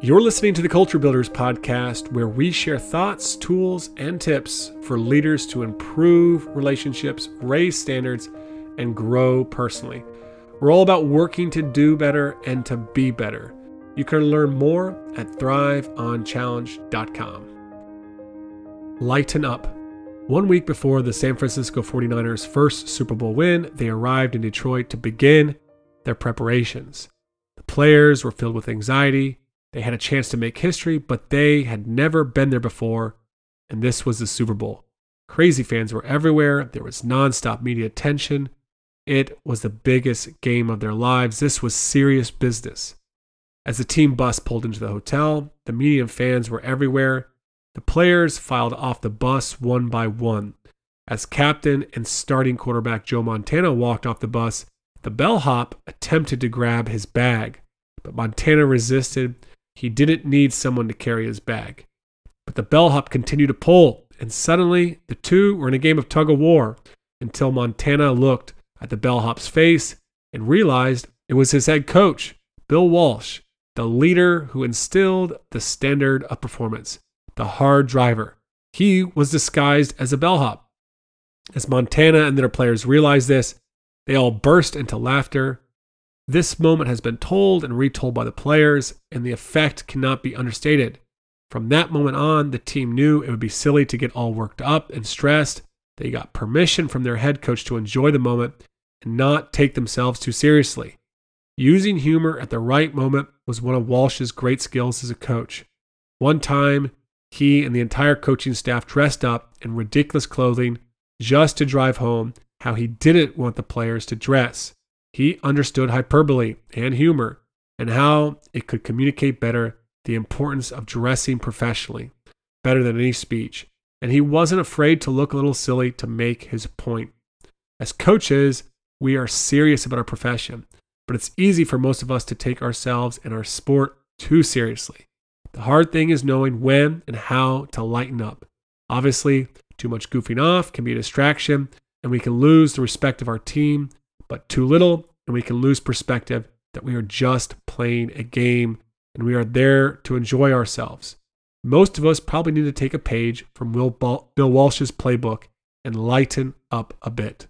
You're listening to the Culture Builders podcast, where we share thoughts, tools, and tips for leaders to improve relationships, raise standards, and grow personally. We're all about working to do better and to be better. You can learn more at thriveonchallenge.com. Lighten up. One week before the San Francisco 49ers' first Super Bowl win, they arrived in Detroit to begin their preparations. The players were filled with anxiety they had a chance to make history, but they had never been there before, and this was the Super Bowl. Crazy fans were everywhere. There was nonstop media attention. It was the biggest game of their lives. This was serious business. As the team bus pulled into the hotel, the media and fans were everywhere. The players filed off the bus one by one. As captain and starting quarterback Joe Montana walked off the bus, the bellhop attempted to grab his bag, but Montana resisted he didn't need someone to carry his bag. But the bellhop continued to pull, and suddenly the two were in a game of tug of war until Montana looked at the bellhop's face and realized it was his head coach, Bill Walsh, the leader who instilled the standard of performance, the hard driver. He was disguised as a bellhop. As Montana and their players realized this, they all burst into laughter this moment has been told and retold by the players, and the effect cannot be understated. From that moment on, the team knew it would be silly to get all worked up and stressed. They got permission from their head coach to enjoy the moment and not take themselves too seriously. Using humor at the right moment was one of Walsh's great skills as a coach. One time, he and the entire coaching staff dressed up in ridiculous clothing just to drive home how he didn't want the players to dress. He understood hyperbole and humor and how it could communicate better the importance of dressing professionally, better than any speech. And he wasn't afraid to look a little silly to make his point. As coaches, we are serious about our profession, but it's easy for most of us to take ourselves and our sport too seriously. The hard thing is knowing when and how to lighten up. Obviously, too much goofing off can be a distraction, and we can lose the respect of our team but too little, and we can lose perspective that we are just playing a game and we are there to enjoy ourselves. Most of us probably need to take a page from Will Bill Walsh's playbook and lighten up a bit.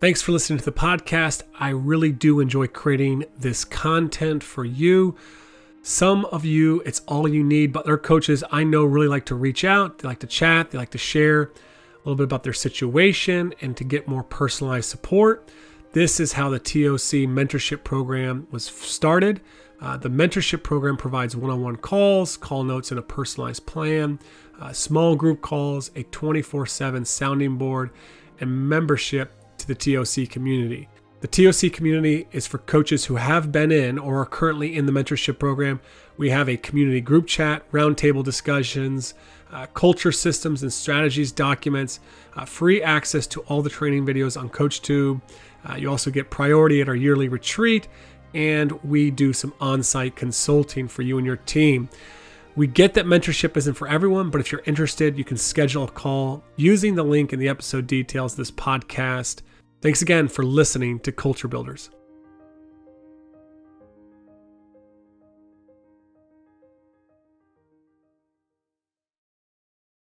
Thanks for listening to the podcast. I really do enjoy creating this content for you. Some of you, it's all you need, but other coaches I know really like to reach out. They like to chat, they like to share a little bit about their situation and to get more personalized support. This is how the TOC mentorship program was started. Uh, the mentorship program provides one on one calls, call notes, and a personalized plan, uh, small group calls, a 24 7 sounding board, and membership to the TOC community. The TOC community is for coaches who have been in or are currently in the mentorship program. We have a community group chat, roundtable discussions, uh, culture systems and strategies documents, uh, free access to all the training videos on CoachTube. Uh, you also get priority at our yearly retreat, and we do some on site consulting for you and your team. We get that mentorship isn't for everyone, but if you're interested, you can schedule a call using the link in the episode details this podcast. Thanks again for listening to Culture Builders.